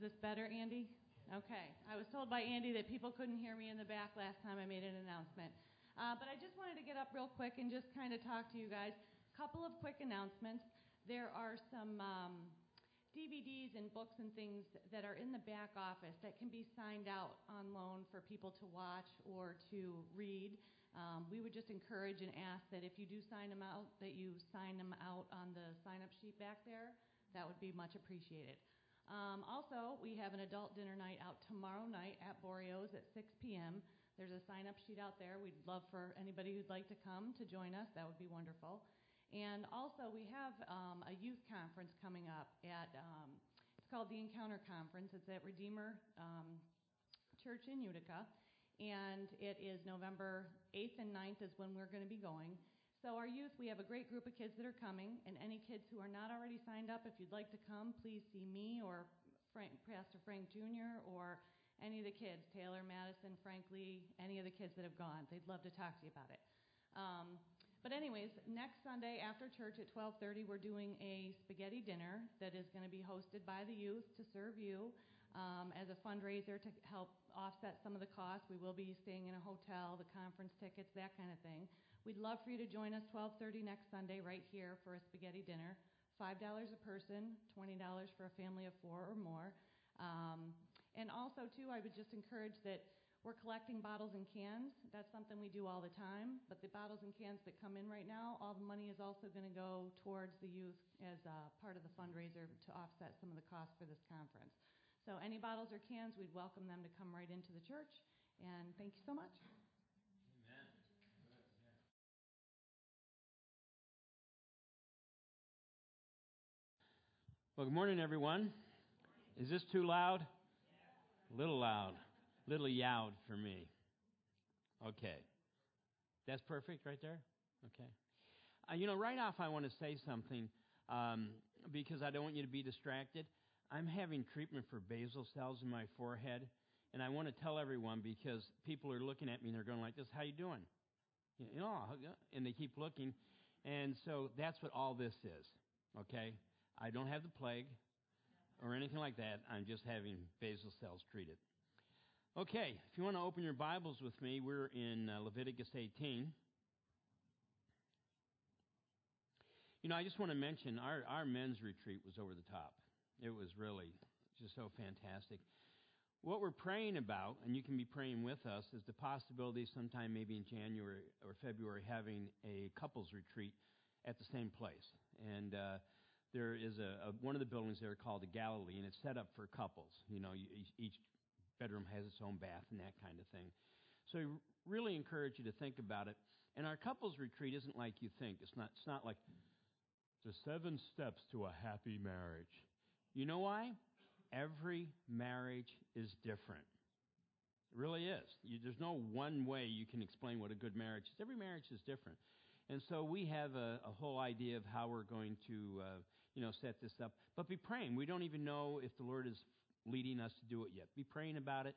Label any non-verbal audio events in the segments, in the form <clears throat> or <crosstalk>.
Is this better, Andy? Okay. I was told by Andy that people couldn't hear me in the back last time I made an announcement. Uh, but I just wanted to get up real quick and just kind of talk to you guys. A couple of quick announcements. There are some um, DVDs and books and things that are in the back office that can be signed out on loan for people to watch or to read. Um, we would just encourage and ask that if you do sign them out, that you sign them out on the sign-up sheet back there. That would be much appreciated. Um, also, we have an adult dinner night out tomorrow night at Boreo's at 6 p.m. There's a sign up sheet out there. We'd love for anybody who'd like to come to join us. That would be wonderful. And also, we have um, a youth conference coming up at, um, it's called the Encounter Conference. It's at Redeemer um, Church in Utica. And it is November 8th and 9th is when we're going to be going. So, our youth, we have a great group of kids that are coming. And any kids who are not already signed up, if you'd like to come, please see me or Frank, Pastor Frank Jr. or any of the kids, Taylor, Madison, frankly, any of the kids that have gone. They'd love to talk to you about it. Um, but anyways, next Sunday after church at 12:30, we're doing a spaghetti dinner that is going to be hosted by the youth to serve you um, as a fundraiser to help offset some of the costs. We will be staying in a hotel, the conference tickets, that kind of thing. We'd love for you to join us 12:30 next Sunday right here for a spaghetti dinner. $5 a person, $20 for a family of four or more. Um, and also, too, I would just encourage that we're collecting bottles and cans. That's something we do all the time. But the bottles and cans that come in right now, all the money is also going to go towards the youth as uh, part of the fundraiser to offset some of the costs for this conference. So any bottles or cans, we'd welcome them to come right into the church. And thank you so much. Well, good morning, everyone. Is this too loud? A little loud, a little yowed for me. Okay. That's perfect right there? Okay. Uh, you know, right off, I want to say something um, because I don't want you to be distracted. I'm having treatment for basal cells in my forehead, and I want to tell everyone because people are looking at me and they're going like this, "How you doing?" You know, and they keep looking, and so that's what all this is. Okay, I don't have the plague or anything like that. I'm just having basal cells treated. Okay, if you want to open your Bibles with me, we're in uh, Leviticus 18. You know, I just want to mention our, our men's retreat was over the top. It was really just so fantastic. What we're praying about, and you can be praying with us, is the possibility sometime maybe in January or February having a couples retreat at the same place. And uh, there is a, a, one of the buildings there called the Galilee, and it's set up for couples. You know, each bedroom has its own bath and that kind of thing. So I really encourage you to think about it. And our couples retreat isn't like you think. It's not. It's not like the seven steps to a happy marriage. You know why? Every marriage is different. It really is. You, there's no one way you can explain what a good marriage is. Every marriage is different. And so we have a, a whole idea of how we're going to, uh, you know, set this up. But be praying. We don't even know if the Lord is leading us to do it yet. Be praying about it.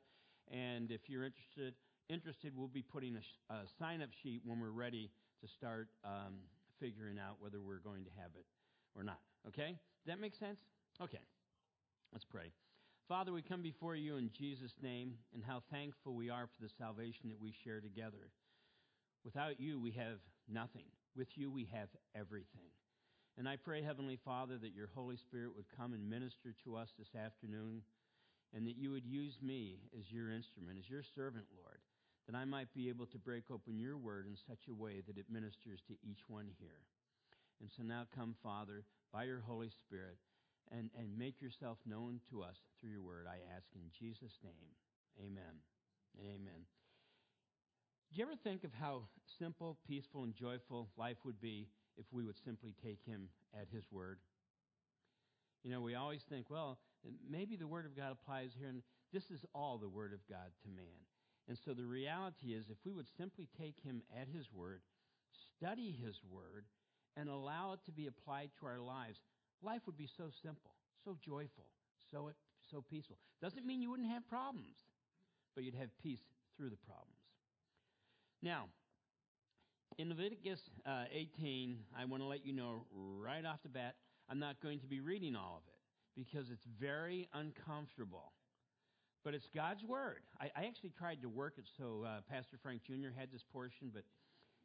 And if you're interested, interested, we'll be putting a, a sign-up sheet when we're ready to start um, figuring out whether we're going to have it or not. Okay? Does that make sense? Okay. Let's pray. Father, we come before you in Jesus' name, and how thankful we are for the salvation that we share together. Without you, we have nothing. With you, we have everything. And I pray, Heavenly Father, that your Holy Spirit would come and minister to us this afternoon, and that you would use me as your instrument, as your servant, Lord, that I might be able to break open your word in such a way that it ministers to each one here. And so now come, Father, by your Holy Spirit, and, and make yourself known to us through your word. I ask in Jesus' name. Amen. Amen. Do you ever think of how simple, peaceful, and joyful life would be if we would simply take him at his word? You know, we always think, well, maybe the word of God applies here, and this is all the word of God to man. And so the reality is, if we would simply take him at his word, study his word, and allow it to be applied to our lives, life would be so simple, so joyful, so, so peaceful. Doesn't mean you wouldn't have problems, but you'd have peace through the problems. Now, in Leviticus uh, 18, I want to let you know right off the bat, I'm not going to be reading all of it because it's very uncomfortable. But it's God's Word. I, I actually tried to work it so uh, Pastor Frank Jr. had this portion, but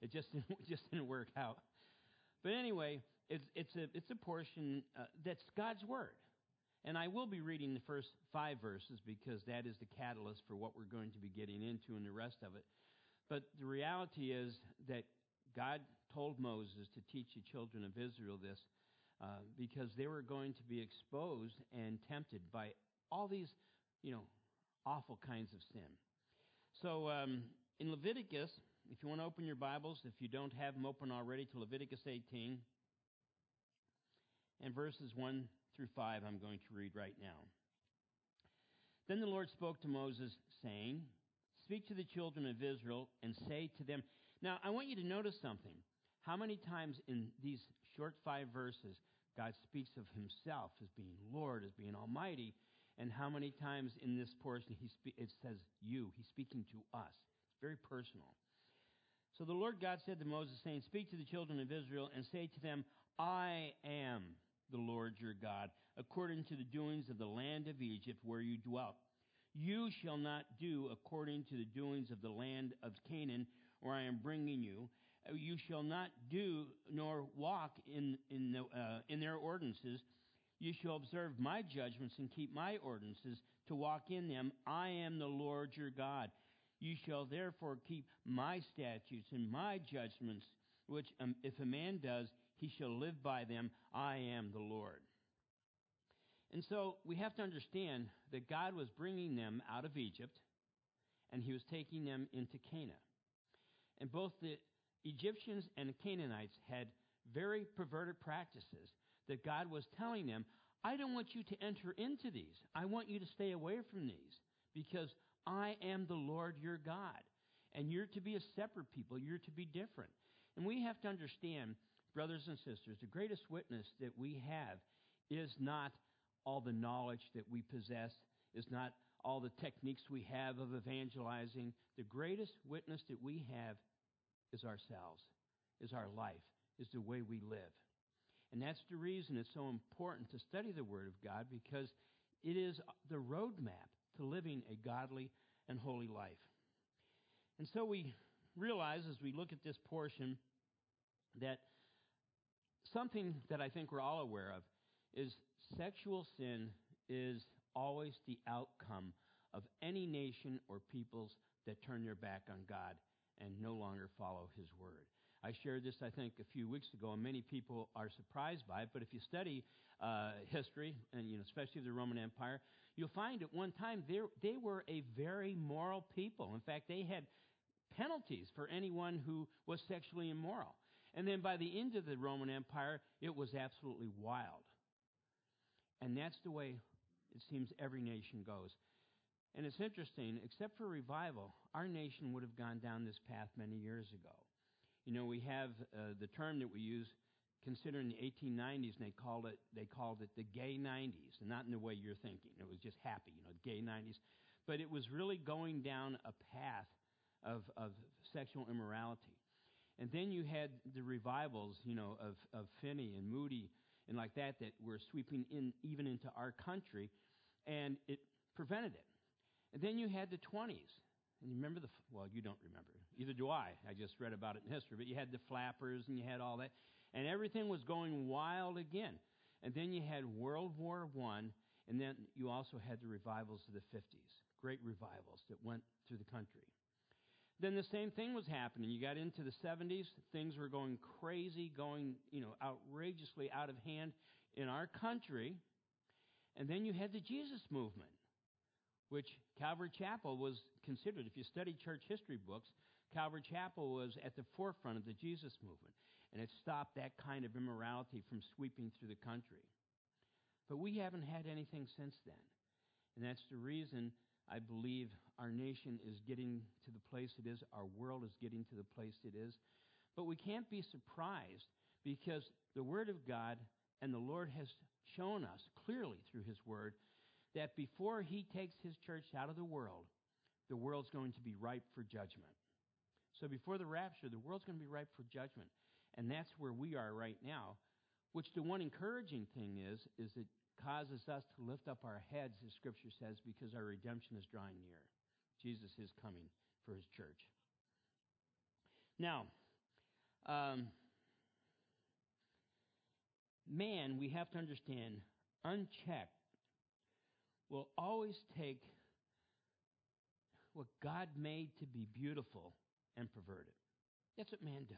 it just <laughs> didn't, just didn't work out. But anyway, it's, it's, a, it's a portion uh, that's God's Word. And I will be reading the first five verses because that is the catalyst for what we're going to be getting into and the rest of it. But the reality is that God told Moses to teach the children of Israel this uh, because they were going to be exposed and tempted by all these, you know, awful kinds of sin. So um, in Leviticus, if you want to open your Bibles, if you don't have them open already, to Leviticus 18 and verses 1 through 5, I'm going to read right now. Then the Lord spoke to Moses, saying, Speak to the children of Israel and say to them. Now, I want you to notice something. How many times in these short five verses God speaks of himself as being Lord, as being Almighty, and how many times in this portion he spe- it says you. He's speaking to us. It's very personal. So the Lord God said to Moses, saying, Speak to the children of Israel and say to them, I am the Lord your God, according to the doings of the land of Egypt where you dwelt. You shall not do according to the doings of the land of Canaan, where I am bringing you. You shall not do nor walk in, in, the, uh, in their ordinances. You shall observe my judgments and keep my ordinances to walk in them. I am the Lord your God. You shall therefore keep my statutes and my judgments, which um, if a man does, he shall live by them. I am the Lord. And so we have to understand that God was bringing them out of Egypt and he was taking them into Canaan. And both the Egyptians and the Canaanites had very perverted practices that God was telling them, I don't want you to enter into these. I want you to stay away from these because I am the Lord your God. And you're to be a separate people. You're to be different. And we have to understand brothers and sisters, the greatest witness that we have is not all the knowledge that we possess, is not all the techniques we have of evangelizing. The greatest witness that we have is ourselves, is our life, is the way we live. And that's the reason it's so important to study the Word of God because it is the roadmap to living a godly and holy life. And so we realize as we look at this portion that something that I think we're all aware of is sexual sin is always the outcome of any nation or peoples that turn their back on God and no longer follow His word. I shared this, I think, a few weeks ago, and many people are surprised by it. But if you study uh, history, and you know, especially the Roman Empire, you'll find at one time they were a very moral people. In fact, they had penalties for anyone who was sexually immoral. And then by the end of the Roman Empire, it was absolutely wild. And that's the way it seems every nation goes. And it's interesting, except for revival, our nation would have gone down this path many years ago. You know, we have uh, the term that we use considering the 1890s, and they called it they called it the gay 90s, and not in the way you're thinking. It was just happy, you know, gay 90s, but it was really going down a path of of sexual immorality. And then you had the revivals, you know, of, of Finney and Moody and like that that were sweeping in even into our country, and it prevented it. And then you had the 20s. And you remember the, well, you don't remember. Either do I. I just read about it in history. But you had the flappers and you had all that. And everything was going wild again. And then you had World War I, and then you also had the revivals of the 50s, great revivals that went through the country. Then the same thing was happening. You got into the 70s, things were going crazy, going, you know, outrageously out of hand in our country. And then you had the Jesus movement, which Calvary Chapel was considered. If you study church history books, Calvary Chapel was at the forefront of the Jesus movement, and it stopped that kind of immorality from sweeping through the country. But we haven't had anything since then. And that's the reason I believe our nation is getting to the place it is, our world is getting to the place it is. But we can't be surprised because the Word of God and the Lord has shown us clearly through His Word that before He takes His church out of the world, the world's going to be ripe for judgment. So before the rapture, the world's going to be ripe for judgment. And that's where we are right now. Which the one encouraging thing is, is it causes us to lift up our heads, as Scripture says, because our redemption is drawing near. Jesus is coming for his church. Now, um, man, we have to understand, unchecked, will always take what God made to be beautiful and pervert it. That's what man does.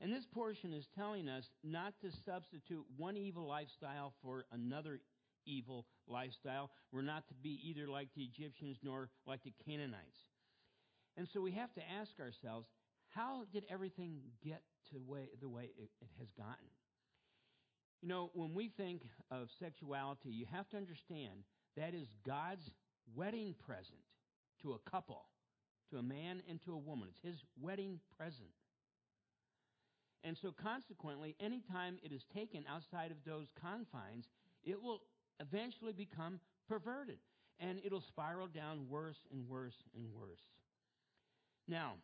And this portion is telling us not to substitute one evil lifestyle for another evil lifestyle. We're not to be either like the Egyptians nor like the Canaanites. And so we have to ask ourselves how did everything get to way, the way it, it has gotten? You know, when we think of sexuality, you have to understand that is God's wedding present to a couple, to a man and to a woman. It's his wedding present. And so, consequently, anytime it is taken outside of those confines, it will eventually become perverted. And it'll spiral down worse and worse and worse. Now,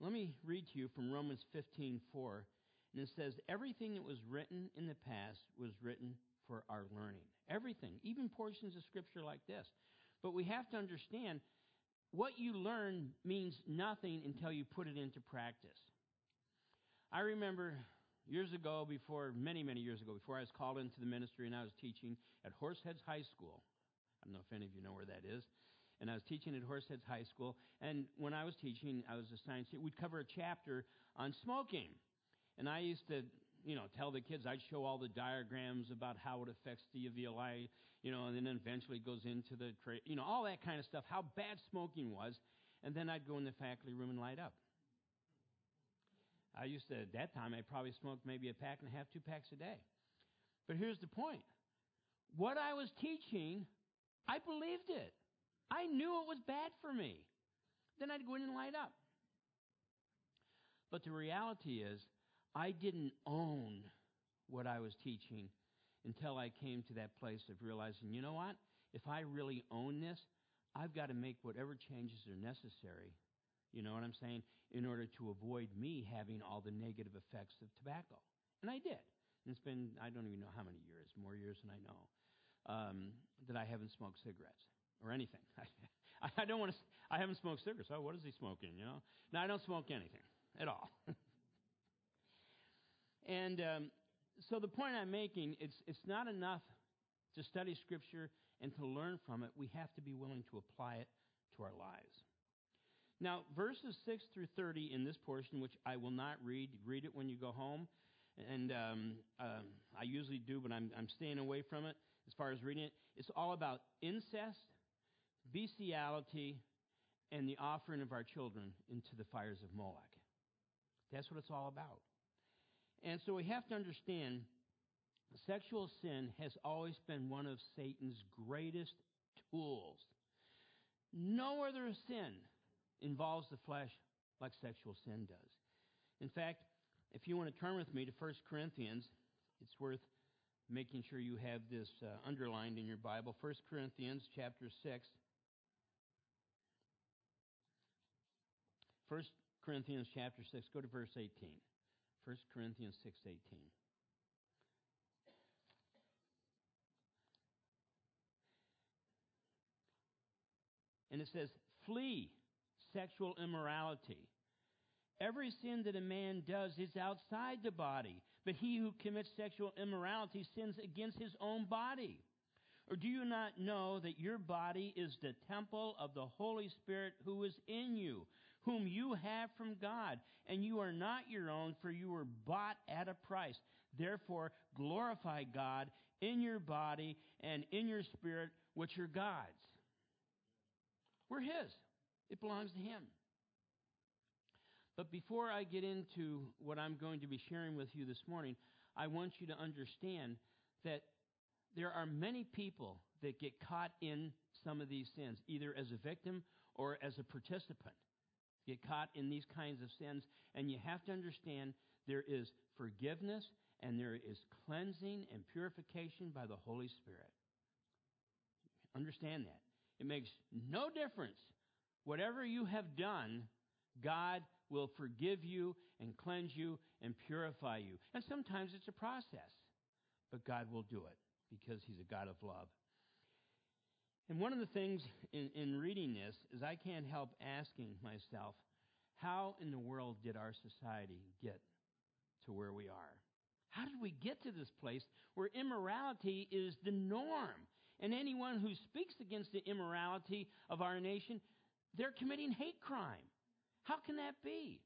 let me read to you from Romans 15 4. And it says, Everything that was written in the past was written for our learning. Everything, even portions of Scripture like this. But we have to understand what you learn means nothing until you put it into practice. I remember years ago, before, many, many years ago, before I was called into the ministry and I was teaching at Horseheads High School. I don't know if any of you know where that is. And I was teaching at Horseheads High School. And when I was teaching, I was assigned, to we'd cover a chapter on smoking. And I used to, you know, tell the kids, I'd show all the diagrams about how it affects the alveoli, you know, and then eventually goes into the, tra- you know, all that kind of stuff, how bad smoking was. And then I'd go in the faculty room and light up. I used to, at that time, I probably smoked maybe a pack and a half, two packs a day. But here's the point what I was teaching, I believed it. I knew it was bad for me. Then I'd go in and light up. But the reality is, I didn't own what I was teaching until I came to that place of realizing, you know what? If I really own this, I've got to make whatever changes are necessary, you know what I'm saying, in order to avoid me having all the negative effects of tobacco. And I did. And it's been, I don't even know how many years, more years than I know, um, that I haven't smoked cigarettes or anything. I, <laughs> I don't want to, I haven't smoked cigarettes. Oh, what is he smoking, you know? No, I don't smoke anything at all. <laughs> And um, so the point I'm making, it's, it's not enough to study Scripture and to learn from it. We have to be willing to apply it to our lives. Now, verses 6 through 30 in this portion, which I will not read, read it when you go home. And um, um, I usually do, but I'm, I'm staying away from it as far as reading it. It's all about incest, bestiality, and the offering of our children into the fires of Moloch. That's what it's all about. And so we have to understand sexual sin has always been one of Satan's greatest tools. No other sin involves the flesh like sexual sin does. In fact, if you want to turn with me to 1 Corinthians, it's worth making sure you have this uh, underlined in your Bible. 1 Corinthians chapter 6. 1 Corinthians chapter 6, go to verse 18. 1 Corinthians 6:18. And it says, "Flee sexual immorality. Every sin that a man does is outside the body, but he who commits sexual immorality sins against his own body." Or do you not know that your body is the temple of the Holy Spirit who is in you, whom you have from God, and you are not your own, for you were bought at a price. Therefore, glorify God in your body and in your spirit, which are God's. We're His, it belongs to Him. But before I get into what I'm going to be sharing with you this morning, I want you to understand that there are many people that get caught in some of these sins, either as a victim or as a participant get caught in these kinds of sins. And you have to understand there is forgiveness and there is cleansing and purification by the Holy Spirit. Understand that. It makes no difference. Whatever you have done, God will forgive you and cleanse you and purify you. And sometimes it's a process. but God will do it because He's a God of love. And one of the things in, in reading this is I can't help asking myself, how in the world did our society get to where we are? How did we get to this place where immorality is the norm? And anyone who speaks against the immorality of our nation, they're committing hate crime. How can that be?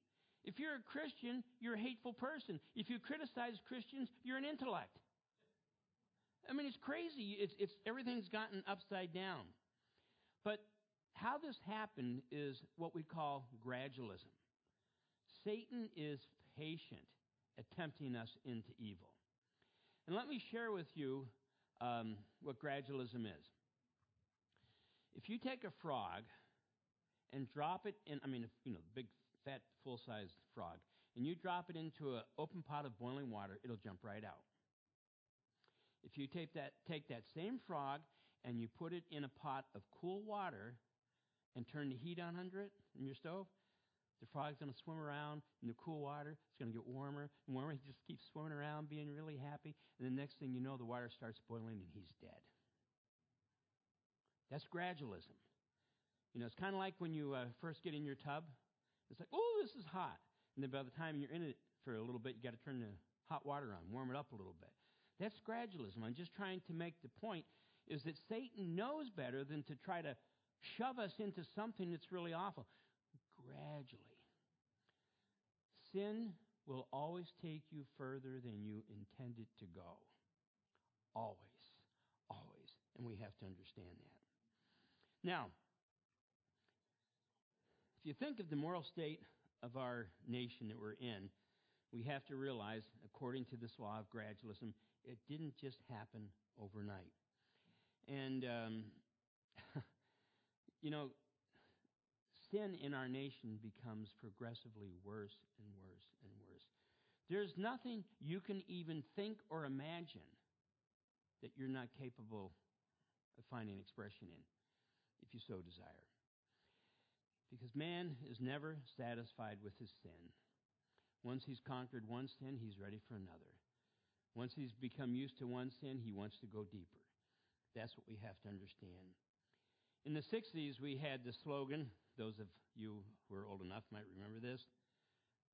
If you're a Christian, you're a hateful person. If you criticize Christians, you're an intellect. I mean, it's crazy. It's, it's, everything's gotten upside down. But how this happened is what we call gradualism. Satan is patient at tempting us into evil. And let me share with you um, what gradualism is. If you take a frog and drop it in, I mean, you know, big, fat, full sized frog, and you drop it into an open pot of boiling water, it'll jump right out. If you take that, take that same frog and you put it in a pot of cool water and turn the heat on under it in your stove, the frog's going to swim around in the cool water. It's going to get warmer and warmer. He just keeps swimming around, being really happy. And the next thing you know, the water starts boiling and he's dead. That's gradualism. You know, it's kind of like when you uh, first get in your tub. It's like, oh, this is hot. And then by the time you're in it for a little bit, you got to turn the hot water on, warm it up a little bit. That's gradualism. I'm just trying to make the point is that Satan knows better than to try to shove us into something that's really awful. Gradually. Sin will always take you further than you intended to go. Always. Always. And we have to understand that. Now, if you think of the moral state of our nation that we're in, we have to realize, according to this law of gradualism, it didn't just happen overnight. And, um, <laughs> you know, sin in our nation becomes progressively worse and worse and worse. There's nothing you can even think or imagine that you're not capable of finding expression in, if you so desire. Because man is never satisfied with his sin. Once he's conquered one sin, he's ready for another. Once he's become used to one sin, he wants to go deeper. That's what we have to understand. In the 60s, we had the slogan, those of you who are old enough might remember this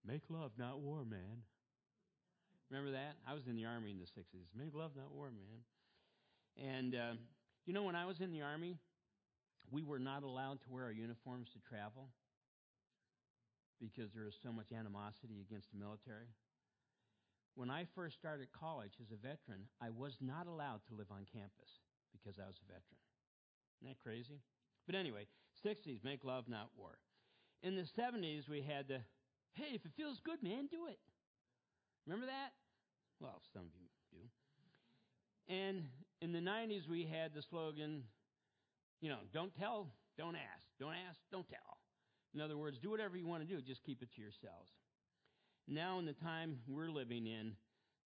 Make love, not war, man. Remember that? I was in the Army in the 60s. Make love, not war, man. And, uh, you know, when I was in the Army, we were not allowed to wear our uniforms to travel because there was so much animosity against the military. When I first started college as a veteran, I was not allowed to live on campus because I was a veteran. Isn't that crazy? But anyway, 60s, make love, not war. In the 70s, we had the, hey, if it feels good, man, do it. Remember that? Well, some of you do. And in the 90s, we had the slogan, you know, don't tell, don't ask. Don't ask, don't tell. In other words, do whatever you want to do, just keep it to yourselves. Now, in the time we're living in,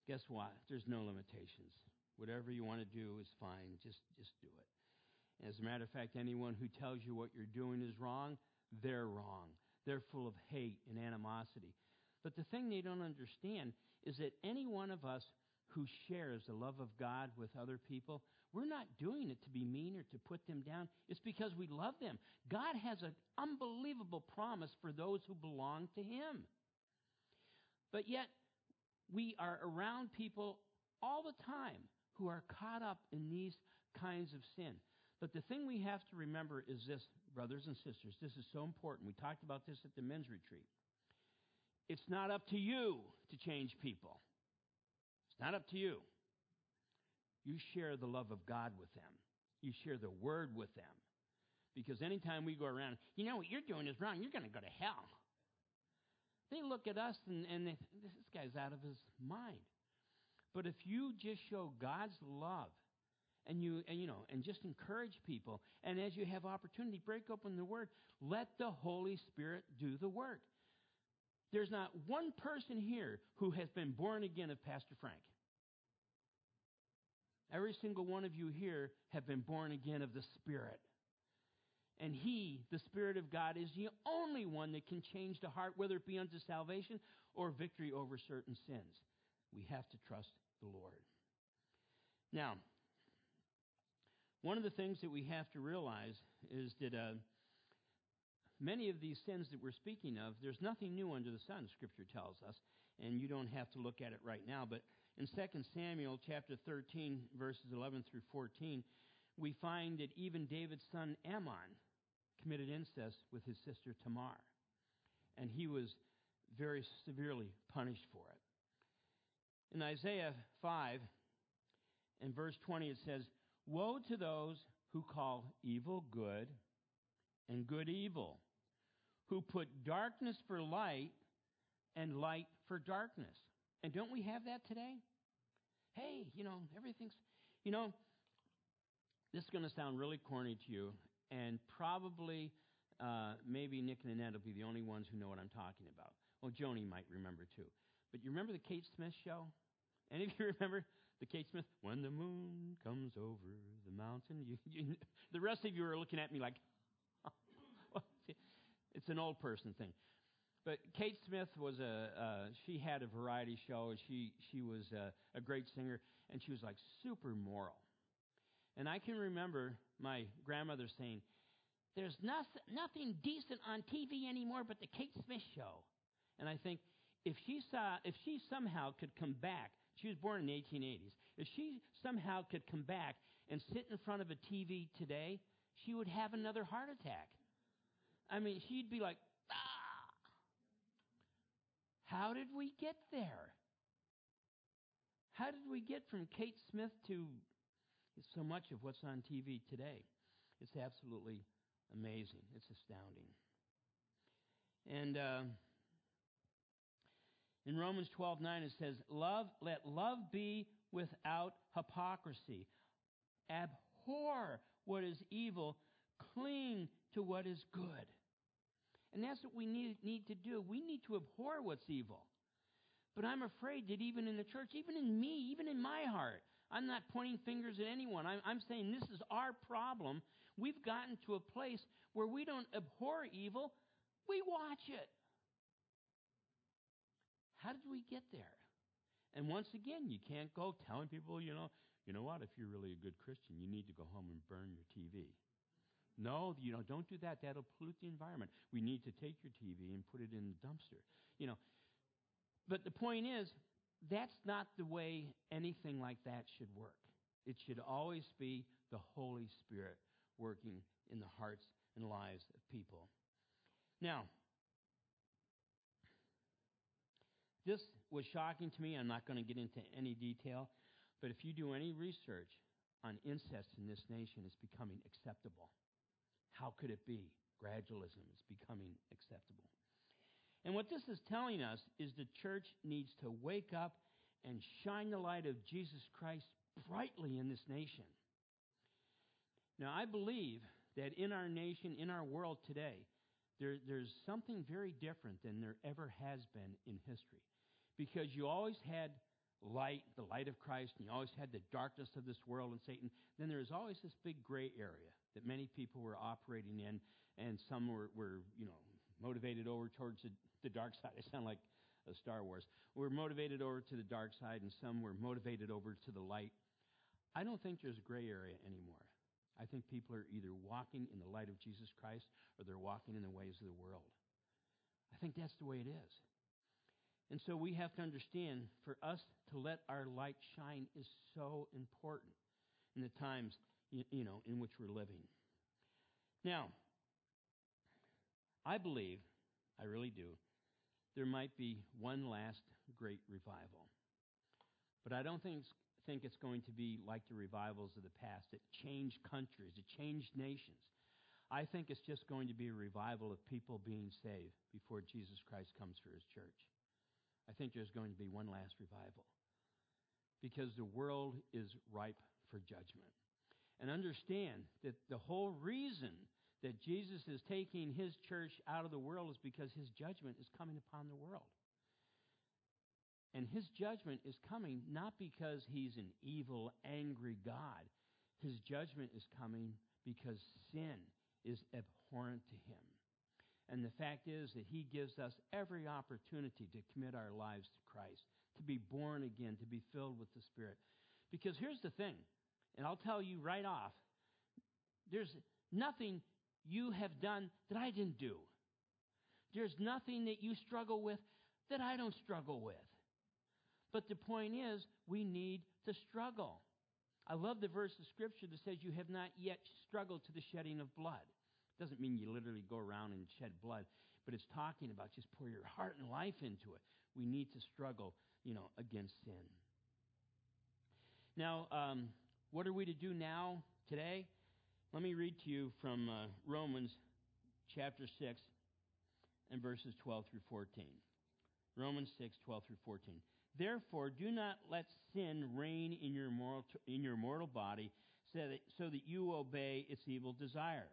guess what? There's no limitations. Whatever you want to do is fine. Just, just do it. As a matter of fact, anyone who tells you what you're doing is wrong, they're wrong. They're full of hate and animosity. But the thing they don't understand is that any one of us who shares the love of God with other people, we're not doing it to be mean or to put them down. It's because we love them. God has an unbelievable promise for those who belong to Him. But yet, we are around people all the time who are caught up in these kinds of sin. But the thing we have to remember is this, brothers and sisters, this is so important. We talked about this at the men's retreat. It's not up to you to change people, it's not up to you. You share the love of God with them, you share the word with them. Because anytime we go around, you know what you're doing is wrong, you're going to go to hell. They look at us and, and they, this guy's out of his mind. But if you just show God's love and you and you know and just encourage people and as you have opportunity break open the word let the holy spirit do the work. There's not one person here who has been born again of pastor frank. Every single one of you here have been born again of the spirit and He, the Spirit of God, is the only one that can change the heart, whether it be unto salvation or victory over certain sins. We have to trust the Lord. Now, one of the things that we have to realize is that uh, many of these sins that we're speaking of, there's nothing new under the sun, Scripture tells us, and you don't have to look at it right now. But in 2 Samuel chapter 13, verses 11 through 14, we find that even David's son Amnon committed incest with his sister Tamar, and he was very severely punished for it. In Isaiah 5 in verse 20, it says, Woe to those who call evil good and good evil, who put darkness for light and light for darkness. And don't we have that today? Hey, you know, everything's, you know, this is going to sound really corny to you, and probably uh, maybe Nick and Annette will be the only ones who know what I'm talking about. Well, Joni might remember too. But you remember the Kate Smith show? Any of you <laughs> remember the Kate Smith? When the moon comes over the mountain. You, you, the rest of you are looking at me like, <laughs> it's an old person thing. But Kate Smith was a uh, she had a variety show. She she was a, a great singer, and she was like super moral. And I can remember my grandmother saying, "There's nothing decent on TV anymore but the Kate Smith show." And I think if she saw if she somehow could come back, she was born in the 1880s. If she somehow could come back and sit in front of a TV today, she would have another heart attack. I mean, she'd be like, ah. How did we get there? How did we get from Kate Smith to so much of what's on TV today? It's absolutely amazing. It's astounding. And uh, in Romans 12 9, it says, Love, let love be without hypocrisy. Abhor what is evil, cling to what is good. And that's what we need, need to do. We need to abhor what's evil. But I'm afraid that even in the church, even in me, even in my heart, I'm not pointing fingers at anyone. I'm, I'm saying this is our problem. We've gotten to a place where we don't abhor evil, we watch it. How did we get there? And once again, you can't go telling people, you know, you know what, if you're really a good Christian, you need to go home and burn your TV. No, you know, don't do that. That'll pollute the environment. We need to take your TV and put it in the dumpster. You know, but the point is, that's not the way anything like that should work. It should always be the Holy Spirit working in the hearts and lives of people. Now, this was shocking to me. I'm not going to get into any detail, but if you do any research on incest in this nation, it's becoming acceptable. How could it be? Gradualism is becoming acceptable. And what this is telling us is the church needs to wake up and shine the light of Jesus Christ brightly in this nation. Now, I believe that in our nation, in our world today, there, there's something very different than there ever has been in history. Because you always had light, the light of Christ, and you always had the darkness of this world and Satan. Then there was always this big gray area that many people were operating in, and some were, were you know, motivated over towards the, the dark side. I sound like a Star Wars. We're motivated over to the dark side, and some were motivated over to the light. I don't think there's a gray area anymore. I think people are either walking in the light of Jesus Christ or they're walking in the ways of the world. I think that's the way it is. And so we have to understand for us to let our light shine is so important in the times you know, in which we're living. Now, I believe, I really do, there might be one last great revival. But I don't think, think it's going to be like the revivals of the past that changed countries, that changed nations. I think it's just going to be a revival of people being saved before Jesus Christ comes for his church. I think there's going to be one last revival because the world is ripe for judgment and understand that the whole reason that Jesus is taking his church out of the world is because his judgment is coming upon the world. And his judgment is coming not because he's an evil, angry God. His judgment is coming because sin is abhorrent to him. And the fact is that he gives us every opportunity to commit our lives to Christ, to be born again, to be filled with the Spirit. Because here's the thing, and I'll tell you right off there's nothing you have done that I didn't do. There's nothing that you struggle with that I don't struggle with. But the point is, we need to struggle. I love the verse of Scripture that says, You have not yet struggled to the shedding of blood. Doesn't mean you literally go around and shed blood, but it's talking about just pour your heart and life into it. We need to struggle, you know, against sin. Now, um, what are we to do now, today? Let me read to you from uh, Romans chapter 6 and verses 12 through 14. Romans 6, 12 through 14. Therefore, do not let sin reign in your mortal, in your mortal body so that, so that you obey its evil desire.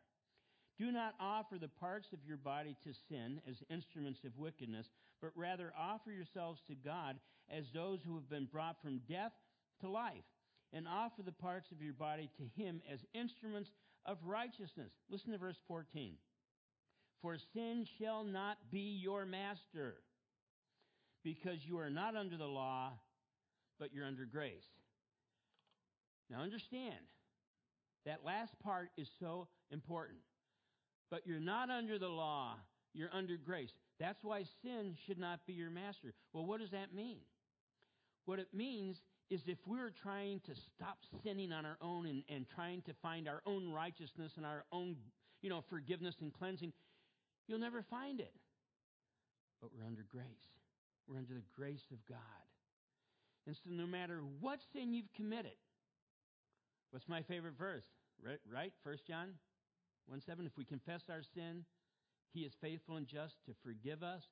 Do not offer the parts of your body to sin as instruments of wickedness, but rather offer yourselves to God as those who have been brought from death to life, and offer the parts of your body to Him as instruments of righteousness. Listen to verse 14. For sin shall not be your master, because you are not under the law, but you're under grace. Now understand, that last part is so important. But you're not under the law, you're under grace. That's why sin should not be your master. Well, what does that mean? What it means is if we're trying to stop sinning on our own and, and trying to find our own righteousness and our own, you know, forgiveness and cleansing, you'll never find it. But we're under grace. We're under the grace of God. And so no matter what sin you've committed, what's my favorite verse? Right? right? 1 John 1 7. If we confess our sin, he is faithful and just to forgive us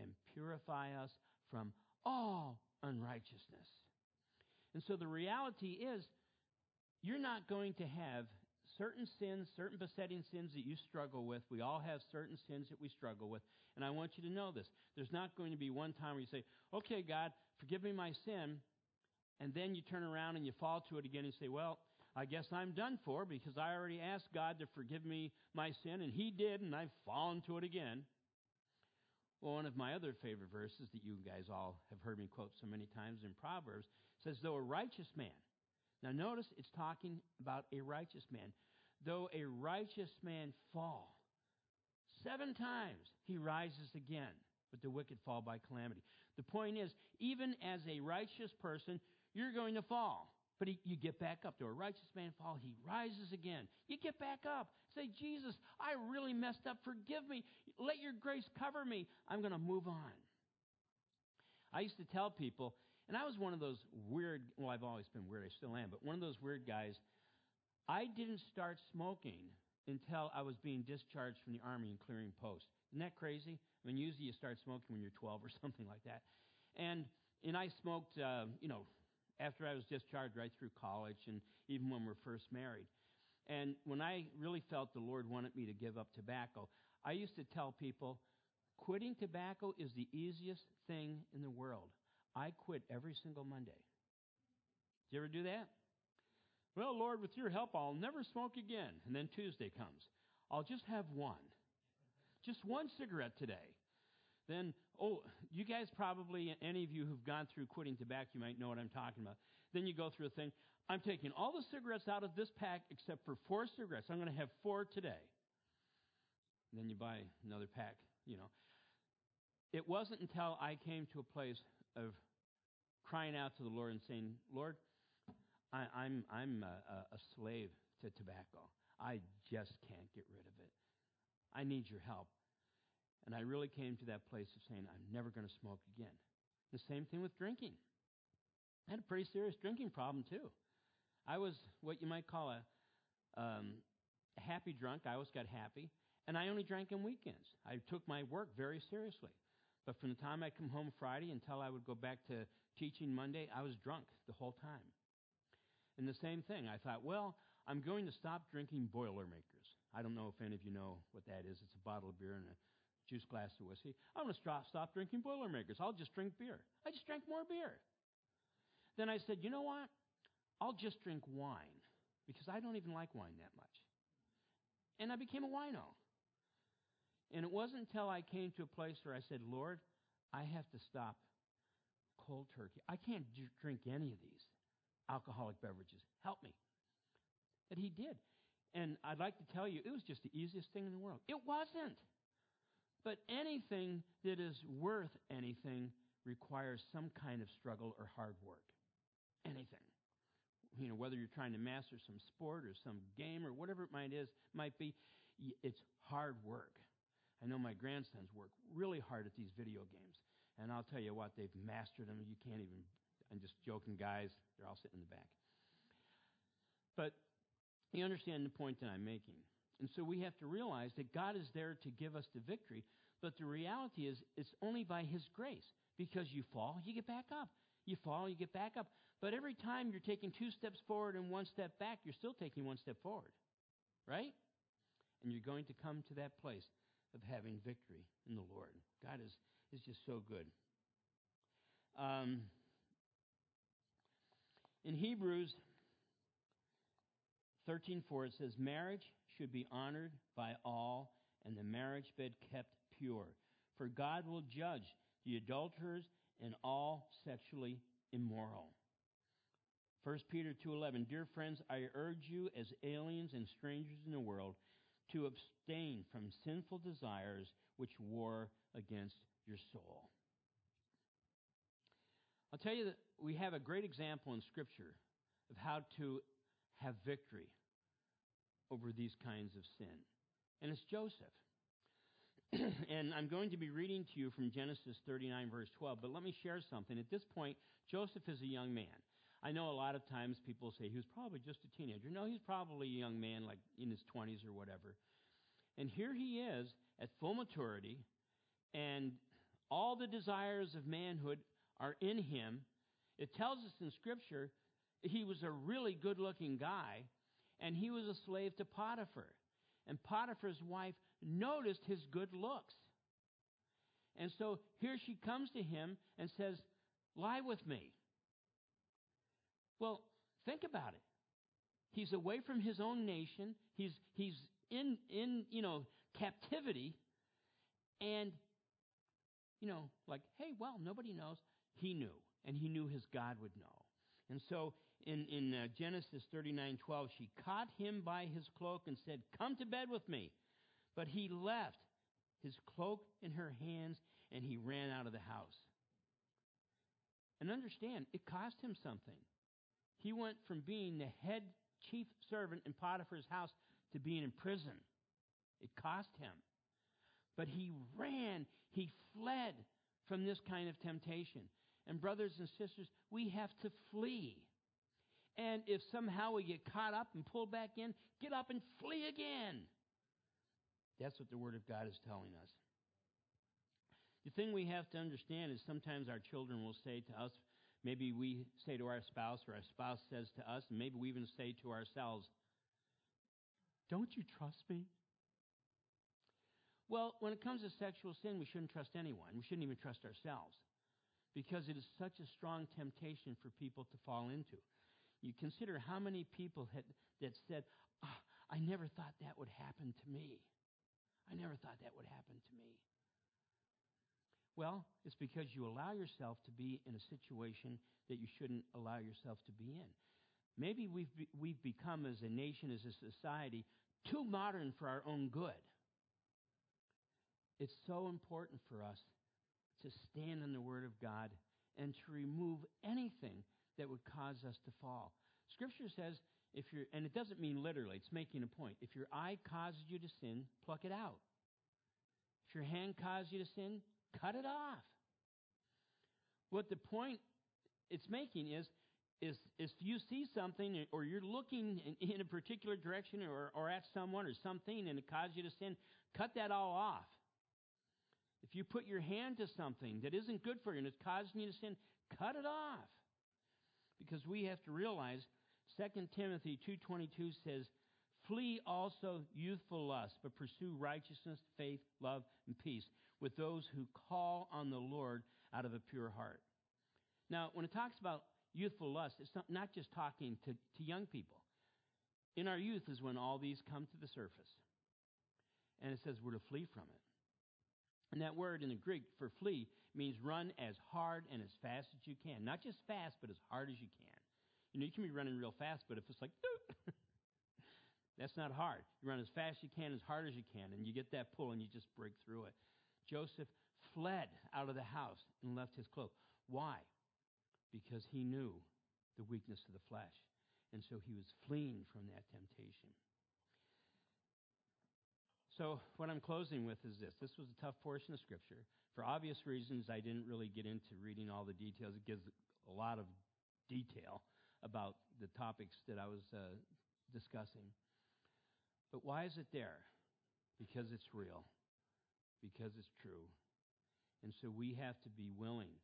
and purify us from all unrighteousness. And so the reality is, you're not going to have certain sins, certain besetting sins that you struggle with. We all have certain sins that we struggle with. And I want you to know this. There's not going to be one time where you say, okay, God, forgive me my sin. And then you turn around and you fall to it again and say, well, I guess I'm done for because I already asked God to forgive me my sin, and He did, and I've fallen to it again. Well, one of my other favorite verses that you guys all have heard me quote so many times in Proverbs says, Though a righteous man, now notice it's talking about a righteous man, though a righteous man fall, seven times he rises again, but the wicked fall by calamity. The point is, even as a righteous person, you're going to fall. But he, you get back up. Though a righteous man fall, he rises again. You get back up. Say, Jesus, I really messed up. Forgive me. Let your grace cover me. I'm going to move on. I used to tell people, and I was one of those weird, well, I've always been weird, I still am, but one of those weird guys. I didn't start smoking until I was being discharged from the Army and clearing post. Isn't that crazy? I mean, usually you start smoking when you're 12 or <laughs> something like that. And, and I smoked, uh, you know, after I was discharged right through college and even when we're first married. And when I really felt the Lord wanted me to give up tobacco, I used to tell people, quitting tobacco is the easiest thing in the world. I quit every single Monday. Did you ever do that? Well, Lord, with your help, I'll never smoke again. And then Tuesday comes. I'll just have one. Just one cigarette today then, oh, you guys probably, any of you who've gone through quitting tobacco, you might know what I'm talking about. Then you go through a thing. I'm taking all the cigarettes out of this pack except for four cigarettes. I'm going to have four today. And then you buy another pack, you know. It wasn't until I came to a place of crying out to the Lord and saying, Lord, I, am I'm, I'm a, a slave to tobacco. I just can't get rid of it. I need your help. And I really came to that place of saying, I'm never going to smoke again. The same thing with drinking. I had a pretty serious drinking problem, too. I was what you might call a, um, a happy drunk. I always got happy. And I only drank on weekends. I took my work very seriously. But from the time I come home Friday until I would go back to teaching Monday, I was drunk the whole time. And the same thing, I thought, well, I'm going to stop drinking Boilermakers. I don't know if any of you know what that is. It's a bottle of beer and a juice glass of whiskey. I'm going to stop, stop drinking Boilermakers. I'll just drink beer. I just drank more beer. Then I said, you know what? I'll just drink wine because I don't even like wine that much. And I became a wino. And it wasn't until I came to a place where I said, Lord, I have to stop cold turkey. I can't drink any of these. alcoholic beverages. Help me. That he did. And I'd like to tell you, it was just the easiest thing in the world. It wasn't. But anything that is worth anything requires some kind of struggle or hard work. Anything. You know, whether you're trying to master some sport or some game or whatever it might is might be, it's hard work. I know my grandsons work really hard at these video games. And I'll tell you what, they've mastered them. You can't even, I'm just joking, guys. They're all sitting in the back. But you understand the point that I'm making. And so we have to realize that God is there to give us the victory. But the reality is, it's only by His grace. Because you fall, you get back up. You fall, you get back up. But every time you're taking two steps forward and one step back, you're still taking one step forward. Right? And you're going to come to that place of having victory in the Lord. God is, is just so good. Um, in Hebrews 13:4 it says marriage should be honored by all and the marriage bed kept pure for God will judge the adulterers and all sexually immoral. 1 Peter 2:11 Dear friends I urge you as aliens and strangers in the world to abstain from sinful desires which war against your soul. I'll tell you that we have a great example in Scripture of how to have victory over these kinds of sin, and it's Joseph. <clears throat> and I'm going to be reading to you from Genesis 39, verse 12, but let me share something. At this point, Joseph is a young man. I know a lot of times people say he was probably just a teenager. No, he's probably a young man, like in his 20s or whatever. And here he is at full maturity, and all the desires of manhood are in him. It tells us in Scripture he was a really good looking guy, and he was a slave to Potiphar. And Potiphar's wife noticed his good looks. And so here she comes to him and says, Lie with me. Well, think about it. He's away from his own nation. He's, he's in, in, you know, captivity. And, you know, like, hey, well, nobody knows. He knew, and he knew his God would know. And so in, in uh, Genesis 39 12, she caught him by his cloak and said, Come to bed with me. But he left his cloak in her hands and he ran out of the house. And understand, it cost him something. He went from being the head chief servant in Potiphar's house to being in prison. It cost him. But he ran, he fled from this kind of temptation. And, brothers and sisters, we have to flee. And if somehow we get caught up and pulled back in, get up and flee again. That's what the Word of God is telling us. The thing we have to understand is sometimes our children will say to us, maybe we say to our spouse, or our spouse says to us, and maybe we even say to ourselves, Don't you trust me? Well, when it comes to sexual sin, we shouldn't trust anyone. We shouldn't even trust ourselves because it is such a strong temptation for people to fall into. You consider how many people had, that said, oh, I never thought that would happen to me. I never thought that would happen to me. Well, it's because you allow yourself to be in a situation that you shouldn't allow yourself to be in. Maybe we've, be, we've become, as a nation, as a society, too modern for our own good. It's so important for us to stand in the Word of God and to remove anything that would cause us to fall. Scripture says, if you're, and it doesn't mean literally, it's making a point. If your eye causes you to sin, pluck it out. If your hand causes you to sin, cut it off. What the point it's making is, is, is if you see something or you're looking in, in a particular direction or, or at someone or something and it causes you to sin, cut that all off. If you put your hand to something that isn't good for you and it's causing you to sin, cut it off. Because we have to realize 2 Timothy 2:22 says, "Flee also youthful lust, but pursue righteousness, faith, love, and peace with those who call on the Lord out of a pure heart." Now, when it talks about youthful lust, it's not, just talking to, to young people. In our youth is when all these come to the surface. And it says we're to flee from it. And that word in the Greek for flee means run as hard and as fast as you can. Not just fast, but as hard as you can. You know, you can be running real fast, but if it's like, <laughs> that's not hard. You run as fast as you can, as hard as you can, and you get that pull and you just break through it. Joseph fled out of the house and left his cloak. Why? Because he knew the weakness of the flesh. And so he was fleeing from that temptation. So, what I'm closing with is this. This was a tough portion of Scripture. For obvious reasons, I didn't really get into reading all the details. It gives a lot of detail about the topics that I was uh, discussing. But why is it there? Because it's real, because it's true. And so we have to be willing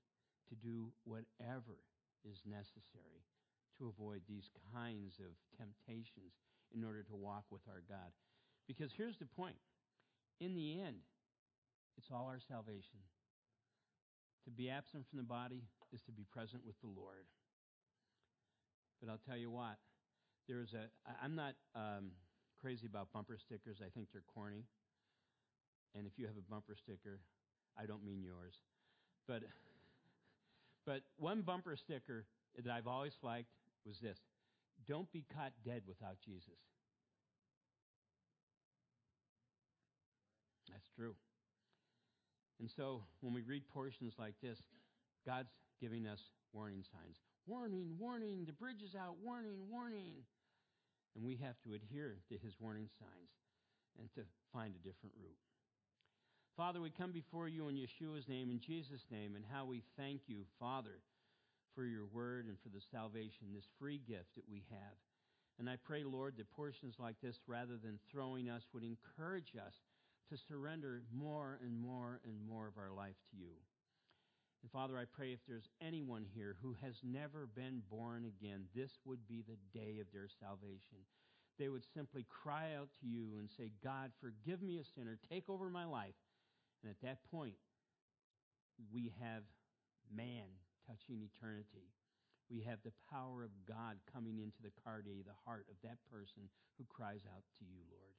to do whatever is necessary to avoid these kinds of temptations in order to walk with our God. Because here's the point in the end, it's all our salvation. To be absent from the body is to be present with the Lord. But I'll tell you what, there's a, I'm not um, crazy about bumper stickers. I think they're corny. And if you have a bumper sticker, I don't mean yours. But, but one bumper sticker that I've always liked was this Don't be caught dead without Jesus. That's true. And so when we read portions like this, God's giving us warning signs. Warning, warning, the bridge is out, warning, warning. And we have to adhere to his warning signs and to find a different route. Father, we come before you in Yeshua's name, in Jesus' name, and how we thank you, Father, for your word and for the salvation, this free gift that we have. And I pray, Lord, that portions like this, rather than throwing us, would encourage us to surrender more and more and more of our life to you. And Father, I pray if there's anyone here who has never been born again, this would be the day of their salvation. They would simply cry out to you and say, God, forgive me a sinner, take over my life. And at that point, we have man touching eternity. We have the power of God coming into the cardia, the heart of that person who cries out to you, Lord.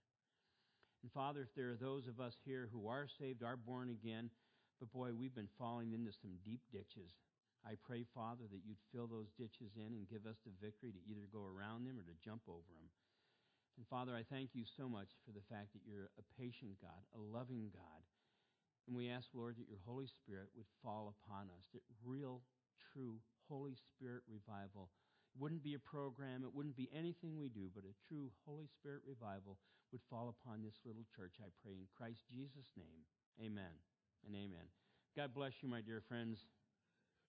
And Father, if there are those of us here who are saved, are born again, but boy, we've been falling into some deep ditches. I pray, Father, that you'd fill those ditches in and give us the victory to either go around them or to jump over them. And Father, I thank you so much for the fact that you're a patient God, a loving God. And we ask, Lord, that your Holy Spirit would fall upon us, that real, true Holy Spirit revival wouldn't be a program, it wouldn't be anything we do, but a true Holy Spirit revival would fall upon this little church, I pray, in Christ Jesus' name. Amen and amen. God bless you, my dear friends.